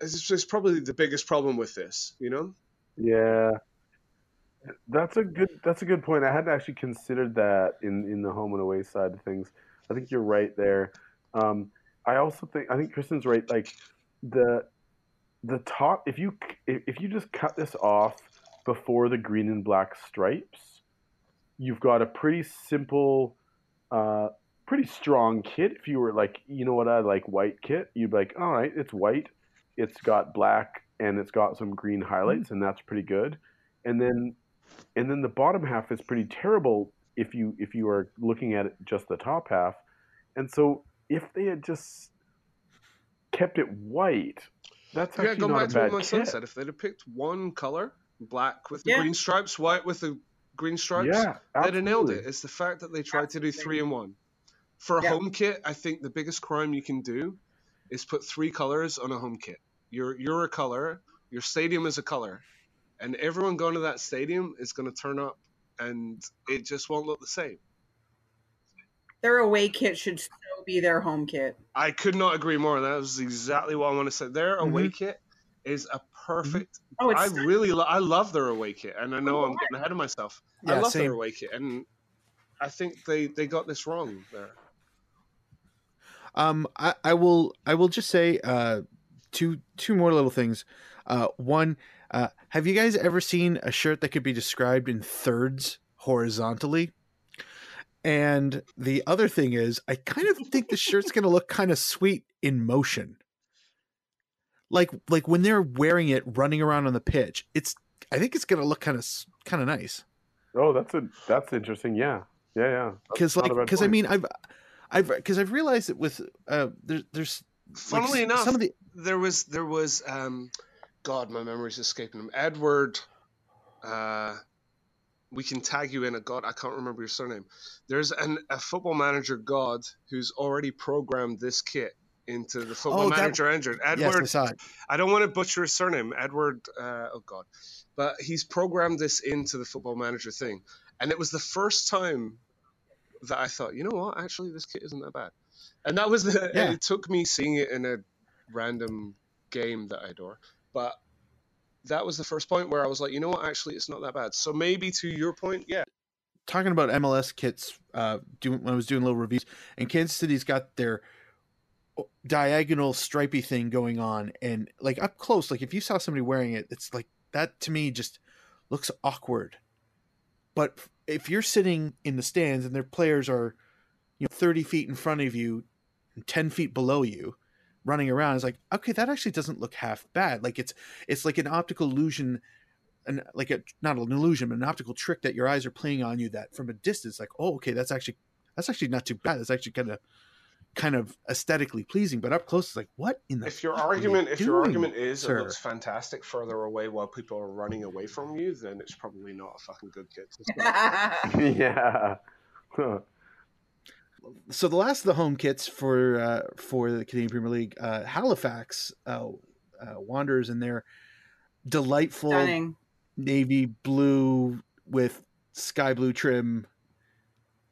is just probably the biggest problem with this. You know? Yeah, that's a good that's a good point. I hadn't actually considered that in in the home and away side of things. I think you're right there. Um, I also think I think Kristen's right. Like the the top, if you if if you just cut this off before the green and black stripes, you've got a pretty simple, uh, pretty strong kit. If you were like, you know what, I like white kit, you'd be like, all right, it's white, it's got black, and it's got some green highlights, and that's pretty good. And then, and then the bottom half is pretty terrible if you if you are looking at it just the top half. And so, if they had just kept it white, that's Yeah, actually going not back a to what bad my son kit. said, if they'd have picked one color, black with the Yeah. green stripes, white with the green stripes, Yeah, they'd have nailed it. It's the fact that they tried to do three in one. For a Yeah. home kit, I think the biggest crime you can do is put three colors on a home kit. You're you're a color, your stadium is a color, and everyone going to that stadium is going to turn up, and it just won't look the same. their away kit should still be their home kit. I could not agree more. That was exactly what I want to say. Their away kit is a perfect. Oh, it's I really, lo- I love their away kit, and I know I'm getting ahead of myself. Yeah, I love same. their away kit, and I think they they got this wrong there. Um, I, I will I will just say uh, two two more little things. Uh, one, uh, have you guys ever seen a shirt that could be described in thirds horizontally? And the other thing is, I kind of think the shirt's going to look kind of sweet in motion. Like like when they're wearing it, running around on the pitch. It's I think it's going to look kind of kind of nice. Oh, that's a that's interesting. Yeah, yeah, yeah. Because like because I mean I've I've because I've realized that with uh there, there's Funnily s- enough, some of the there was there was um, God, my memory's escaping him. Edward, uh, we can tag you in a God. I can't remember your surname. There's an a football manager God who's already programmed this kit into the football Oh, that- manager engine. yes Edward, I I don't want to butcher his surname, Edward. Uh, oh God, but he's programmed this into the football manager thing, and it was the first time that I thought, you know what, actually, this kit isn't that bad, and that was the. Yeah. It took me seeing it in a random game that I adore, but that was the first point where I was like, you know what, actually, it's not that bad. So maybe to your point, yeah, talking about MLS kits uh doing when I was doing little reviews and Kansas City's got their diagonal stripy thing going on and like up close like if you saw somebody wearing it it's like that to me just looks awkward. But if you're sitting in the stands and their players are you know 30 feet in front of you and 10 feet below you running around it's like okay that actually doesn't look half bad like it's it's like an optical illusion and like a not an illusion but an optical trick that your eyes are playing on you that from a distance like oh okay that's actually that's actually not too bad it's actually kind of kind of aesthetically pleasing, but up close, it's like, what in the? If your fuck you argument, if your argument is sir? it looks fantastic further away while people are running away from you, then it's probably not a fucking good kit. yeah. Huh. so the last of the home kits for uh, for the Canadian Premier League, uh, Halifax uh, uh, Wanderers in their delightful Stunning. navy blue with sky blue trim,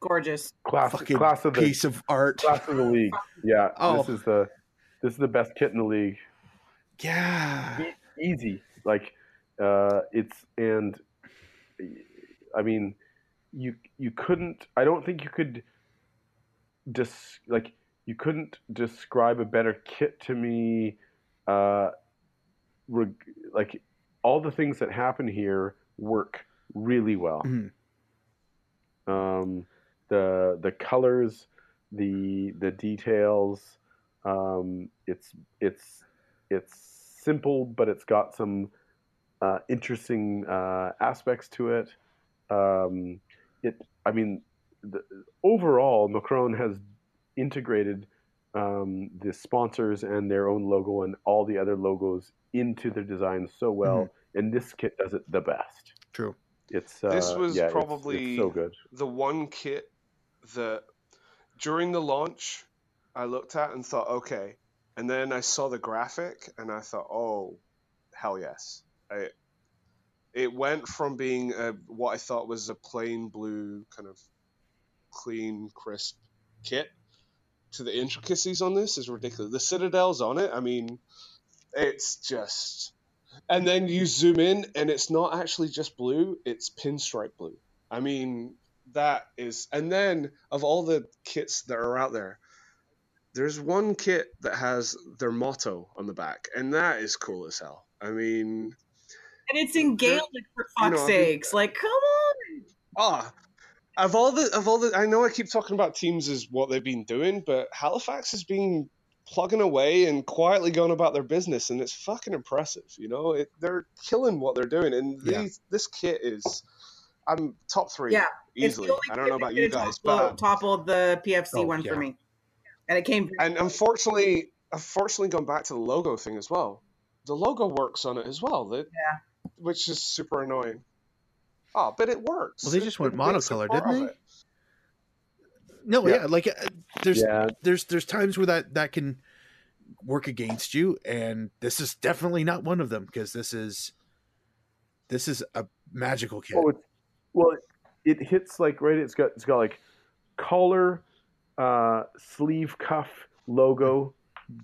Gorgeous. Class, fucking class of the piece of art. class of the league. Yeah. Oh. This is the this is the best kit in the league. Yeah, easy. Like uh, it's and I mean you you couldn't. I don't think you could. Dis, like you couldn't describe a better kit to me. Uh, reg, like all the things that happen here work really well. Mhm. Um, the the colors, the the details. Um, it's it's it's simple, but it's got some uh, interesting uh, aspects to it. Um, it, I mean, the, overall, Macron has integrated um, the sponsors and their own logo and all the other logos into their design so well, and this kit does it the best. true. It's uh, This was yeah, it's- probably- it's so good. the one kit that during the launch I looked at and thought, okay, and then I saw the graphic and I thought, oh, hell yes. I, it went from being a, what I thought was a plain blue kind of clean, crisp kit to the intricacies on this is ridiculous. The citadels on it, I mean, it's just. And then you zoom in and it's not actually just blue, it's pinstripe blue. I mean, that is. And then of all the kits that are out there, there's one kit that has their motto on the back, and that is cool as hell. I mean, And it's in Gaelic for You know, fuck's I mean- sakes. Like, come on. ah, of all the of all the, I know I keep talking about teams as what they've been doing, but Halifax has been plugging away and quietly going about their business, and it's fucking impressive. You know, it, they're killing what they're doing, and Yeah. these, this kit is, I'm top three Yeah, easily. I don't know about you guys, toppled, but um, toppled the PFC Oh, one yeah. for me, and it came. and unfortunately, unfortunately, going back to the logo thing as well, the logo works on it as well. That, Yeah. which is super annoying. Oh, but it works. Well, they It- just went it monocolor, didn't they? No, Yeah. yeah, like uh, there's Yeah, there's there's times where that that can work against you, and this is definitely not one of them because this is this is a magical kit. Oh, it's, well, it, it hits like right. It's got it's got like collar, uh, sleeve cuff, logo,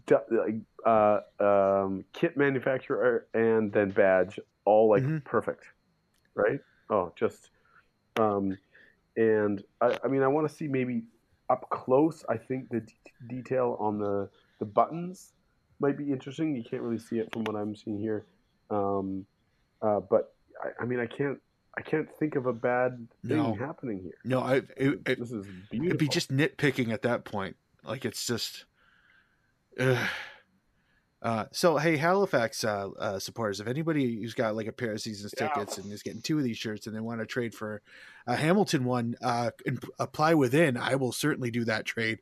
du- uh, um, kit manufacturer, and then badge, all like Mhm. perfect, right? Oh, just, um, and I, I mean, I want to see maybe up close. I think the d- detail on the the buttons might be interesting. You can't really see it from what I'm seeing here, um, uh, but I, I mean, I can't. I can't think of a bad thing No. happening here. no, I it, it, This is beautiful. it'd be just nitpicking at that point. Like it's just. ugh. Uh, so hey, Halifax uh, uh, supporters, if anybody who's got like a pair of seasons Yeah. tickets and is getting two of these shirts and they want to trade for a Hamilton one, uh, and apply within, I will certainly do that trade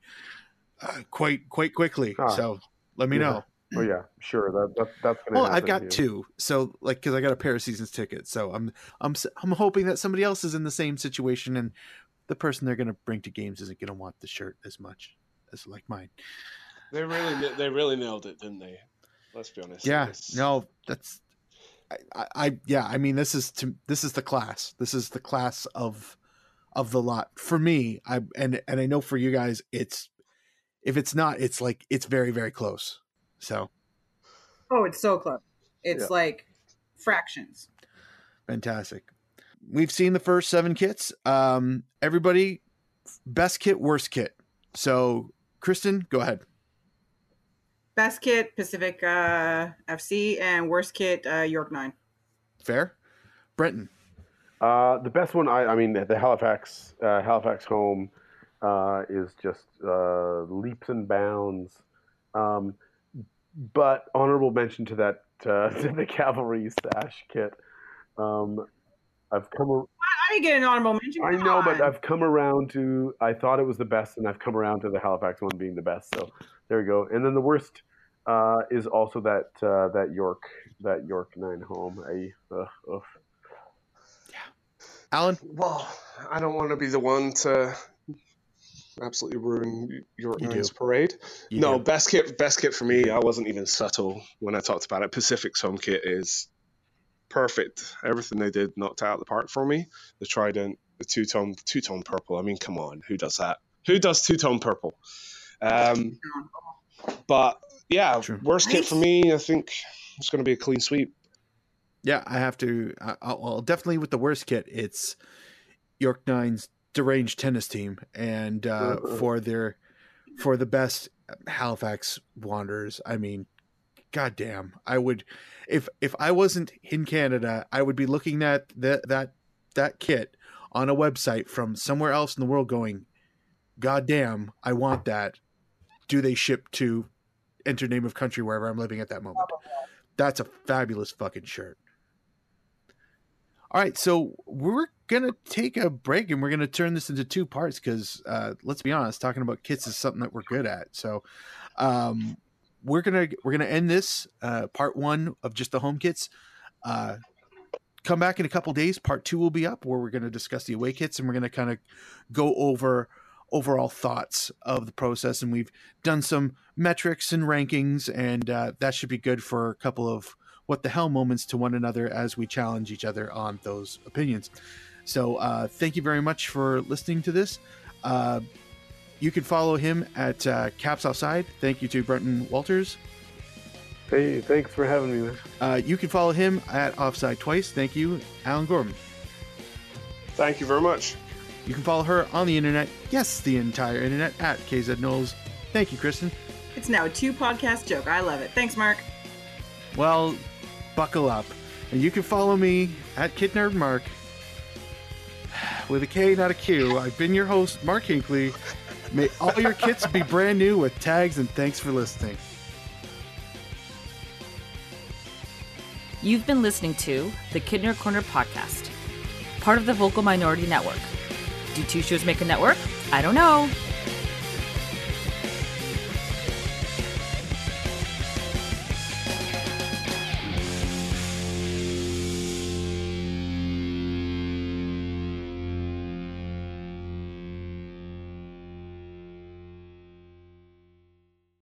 uh, quite quite quickly. Ah. So let me Yeah. know. Oh yeah, sure. That, that that's gonna Well. I've got two, so like because I got a pair of seasons tickets, so I'm I'm I'm hoping that somebody else is in the same situation, and the person they're going to bring to games isn't going to want the shirt as much as like mine. They really, they really nailed it, didn't they? Let's be honest. Yeah, It's- no, that's I, I, I yeah, I mean this is to this is the class. This is the class of of the lot for me. I and and I know for you guys, it's if it's not, it's like it's very very close. So Oh, it's so close. It's Yeah. like fractions. Fantastic. We've seen the first seven kits. Um, everybody, best kit, worst kit. So, Kristen, go ahead. Best kit Pacific uh, FC and worst kit uh, York Nine. Fair, Brenton. Uh, the best one, I, I mean, the, the Halifax uh, Halifax home uh, is just uh, leaps and bounds. Um, but honorable mention to that uh, to the cavalry sash kit. Um, I've come. ar- I didn't get an honorable mention. I Come know, but. I've come around to. I thought it was the best, and I've come around to the Halifax one being the best. So there we go. And then the worst uh, is also that uh, that York that York nine home. I, ugh, ugh. Alan. Well, I don't want to be the one to absolutely ruin your You nice do. parade. You no, do. best kit, best kit for me. I wasn't even subtle when I talked about it. Pacific's home kit is perfect. Everything they did knocked out the park for me. The trident, the two tone, two tone purple. I mean, come on, who does that? Who does two tone purple? Um, but yeah, True. worst kit for me. I think it's going to be a clean sweep. Yeah, I have to. I- I'll, I'll definitely with the worst kit. It's York Nine's deranged tennis team, and uh, Uh-uh. for their for the best Halifax Wanderers. I mean, goddamn, I would if if I wasn't in Canada, I would be looking at that that that kit on a website from somewhere else in the world, going, "Goddamn, I want that." Do they ship to enter name of country wherever I'm living at that moment? That's a fabulous fucking shirt. All right, so we're gonna take a break and we're gonna turn this into two parts because uh, let's be honest, talking about kits is something that we're good at. So um, we're gonna we're gonna end this uh, part one of just the home kits. Uh, come back in a couple days. Part two will be up where we're gonna discuss the away kits and we're gonna kind of go over overall thoughts of the process. And we've done some metrics and rankings, and uh, that should be good for a couple of what the hell moments to one another as we challenge each other on those opinions. So, uh, thank you very much for listening to this. Uh, you can follow him at uh, Caps Outside. Thank you to Brenton Walters. Hey, thanks for having me. Man. Uh, you can follow him at Offside Twice. Thank you, Alan Gorman. Thank you very much. You can follow her on the internet, yes, the entire internet, at KZ Knowles. Thank you, Kristen. It's now a two podcast joke. I love it. Thanks, Mark. Well, buckle up. And you can follow me at Kit Nerd Mark with a K, not a Q. I've been your host, Mark Hinkley. May all your kits be brand new with tags, and thanks for listening. You've been listening to the Kit Nerd Corner podcast, part of the Vocal Minority Network. Do two shows make a network? I don't know.